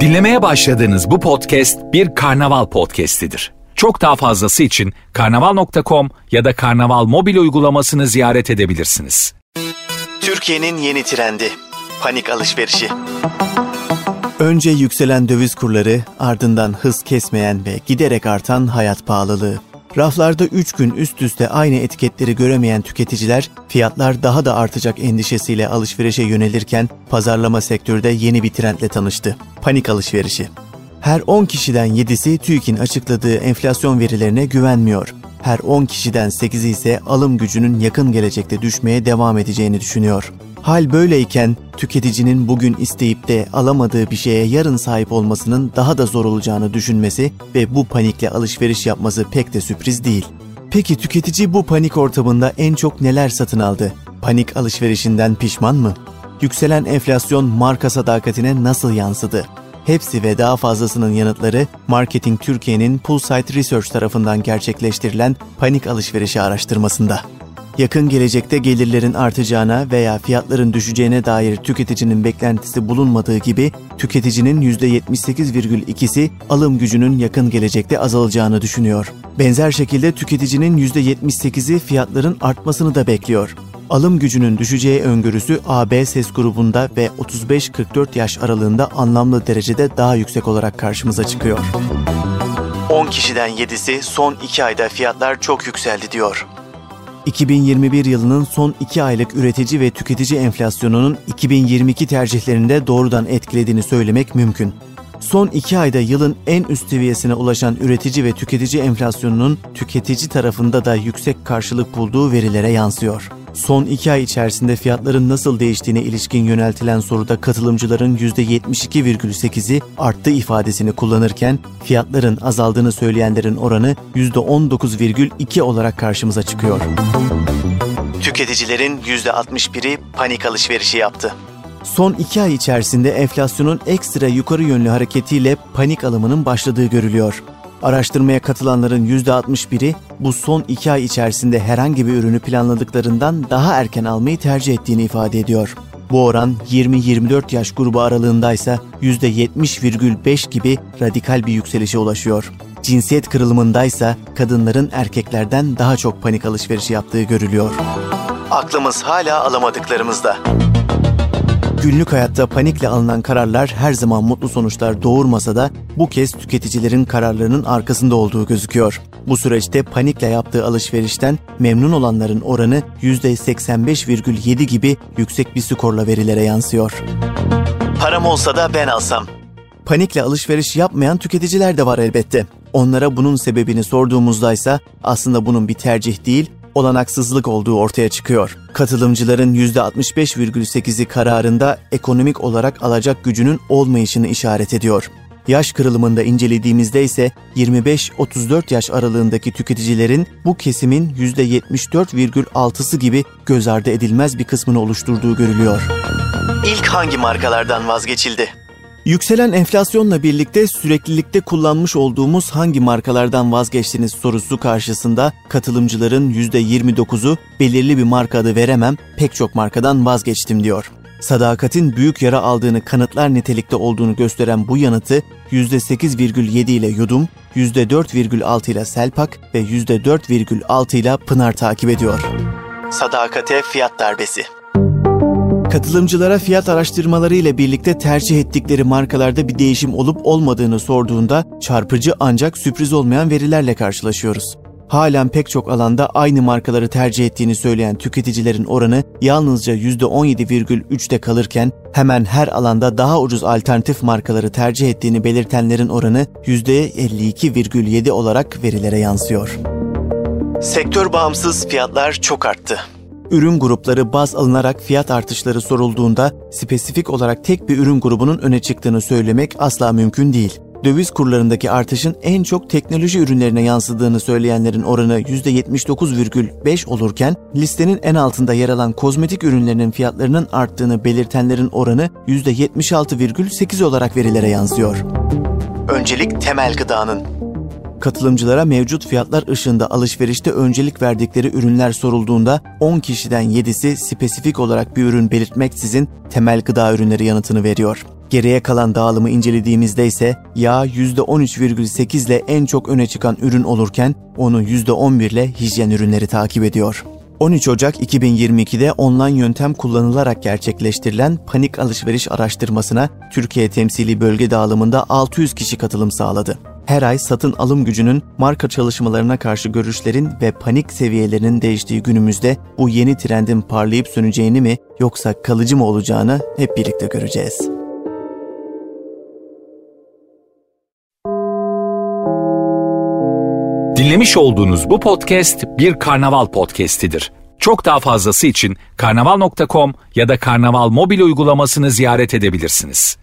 Dinlemeye başladığınız bu podcast bir karnaval podcastidir. Çok daha fazlası için karnaval.com ya da karnaval mobil uygulamasını ziyaret edebilirsiniz. Türkiye'nin yeni trendi. Panik alışverişi. Önce yükselen döviz kurları, ardından hız kesmeyen ve giderek artan hayat pahalılığı. Raflarda 3 gün üst üste aynı etiketleri göremeyen tüketiciler fiyatlar daha da artacak endişesiyle alışverişe yönelirken pazarlama sektörde yeni bir trendle tanıştı. Panik alışverişi. Her 10 kişiden 7'si TÜİK'in açıkladığı enflasyon verilerine güvenmiyor. Her 10 kişiden 8'i ise alım gücünün yakın gelecekte düşmeye devam edeceğini düşünüyor. Hal böyleyken tüketicinin bugün isteyip de alamadığı bir şeye yarın sahip olmasının daha da zor olacağını düşünmesi ve bu panikle alışveriş yapması pek de sürpriz değil. Peki tüketici bu panik ortamında en çok neler satın aldı? Panik alışverişinden pişman mı? Yükselen enflasyon marka sadakatine nasıl yansıdı? Hepsi ve daha fazlasının yanıtları Marketing Türkiye'nin Pulsite Research tarafından gerçekleştirilen panik alışverişi araştırmasında yakın gelecekte gelirlerin artacağına veya fiyatların düşeceğine dair tüketicinin beklentisi bulunmadığı gibi tüketicinin %78,2'si alım gücünün yakın gelecekte azalacağını düşünüyor. Benzer şekilde tüketicinin %78'i fiyatların artmasını da bekliyor. Alım gücünün düşeceği öngörüsü AB ses grubunda ve 35-44 yaş aralığında anlamlı derecede daha yüksek olarak karşımıza çıkıyor. 10 kişiden 7'si son 2 ayda fiyatlar çok yükseldi diyor. 2021 yılının son 2 aylık üretici ve tüketici enflasyonunun 2022 tercihlerinde doğrudan etkilediğini söylemek mümkün. Son 2 ayda yılın en üst seviyesine ulaşan üretici ve tüketici enflasyonunun tüketici tarafında da yüksek karşılık bulduğu verilere yansıyor. Son 2 ay içerisinde fiyatların nasıl değiştiğine ilişkin yöneltilen soruda katılımcıların %72,8'i arttı ifadesini kullanırken fiyatların azaldığını söyleyenlerin oranı %19,2 olarak karşımıza çıkıyor. Tüketicilerin %61'i panik alışverişi yaptı. Son iki ay içerisinde enflasyonun ekstra yukarı yönlü hareketiyle panik alımının başladığı görülüyor. Araştırmaya katılanların %61'i bu son iki ay içerisinde herhangi bir ürünü planladıklarından daha erken almayı tercih ettiğini ifade ediyor. Bu oran 20-24 yaş grubu aralığındaysa %70,5 gibi radikal bir yükselişe ulaşıyor. Cinsiyet kırılımındaysa kadınların erkeklerden daha çok panik alışverişi yaptığı görülüyor. Aklımız hala alamadıklarımızda. Günlük hayatta panikle alınan kararlar her zaman mutlu sonuçlar doğurmasa da bu kez tüketicilerin kararlarının arkasında olduğu gözüküyor. Bu süreçte panikle yaptığı alışverişten memnun olanların oranı %85,7 gibi yüksek bir skorla verilere yansıyor. Param olsa da ben alsam. Panikle alışveriş yapmayan tüketiciler de var elbette. Onlara bunun sebebini sorduğumuzda ise aslında bunun bir tercih değil, olanaksızlık olduğu ortaya çıkıyor. Katılımcıların %65,8'i kararında ekonomik olarak alacak gücünün olmayışını işaret ediyor. Yaş kırılımında incelediğimizde ise 25-34 yaş aralığındaki tüketicilerin bu kesimin %74,6'sı gibi göz ardı edilmez bir kısmını oluşturduğu görülüyor. İlk hangi markalardan vazgeçildi? Yükselen enflasyonla birlikte süreklilikte kullanmış olduğumuz hangi markalardan vazgeçtiniz sorusu karşısında katılımcıların %29'u belirli bir marka adı veremem pek çok markadan vazgeçtim diyor. Sadakatin büyük yara aldığını kanıtlar nitelikte olduğunu gösteren bu yanıtı %8,7 ile Yudum, %4,6 ile Selpak ve %4,6 ile Pınar takip ediyor. Sadakate fiyat darbesi Katılımcılara fiyat araştırmaları ile birlikte tercih ettikleri markalarda bir değişim olup olmadığını sorduğunda çarpıcı ancak sürpriz olmayan verilerle karşılaşıyoruz. Halen pek çok alanda aynı markaları tercih ettiğini söyleyen tüketicilerin oranı yalnızca %17,3'te kalırken hemen her alanda daha ucuz alternatif markaları tercih ettiğini belirtenlerin oranı %52,7 olarak verilere yansıyor. Sektör bağımsız fiyatlar çok arttı ürün grupları baz alınarak fiyat artışları sorulduğunda spesifik olarak tek bir ürün grubunun öne çıktığını söylemek asla mümkün değil. Döviz kurlarındaki artışın en çok teknoloji ürünlerine yansıdığını söyleyenlerin oranı %79,5 olurken listenin en altında yer alan kozmetik ürünlerinin fiyatlarının arttığını belirtenlerin oranı %76,8 olarak verilere yansıyor. Öncelik temel gıdanın Katılımcılara mevcut fiyatlar ışığında alışverişte öncelik verdikleri ürünler sorulduğunda 10 kişiden 7'si spesifik olarak bir ürün belirtmeksizin temel gıda ürünleri yanıtını veriyor. Geriye kalan dağılımı incelediğimizde ise yağ %13,8 ile en çok öne çıkan ürün olurken onu %11 ile hijyen ürünleri takip ediyor. 13 Ocak 2022'de online yöntem kullanılarak gerçekleştirilen panik alışveriş araştırmasına Türkiye temsili bölge dağılımında 600 kişi katılım sağladı. Her ay satın alım gücünün marka çalışmalarına karşı görüşlerin ve panik seviyelerinin değiştiği günümüzde bu yeni trendin parlayıp söneceğini mi yoksa kalıcı mı olacağını hep birlikte göreceğiz. Dinlemiş olduğunuz bu podcast bir karnaval podcastidir. Çok daha fazlası için karnaval.com ya da karnaval mobil uygulamasını ziyaret edebilirsiniz.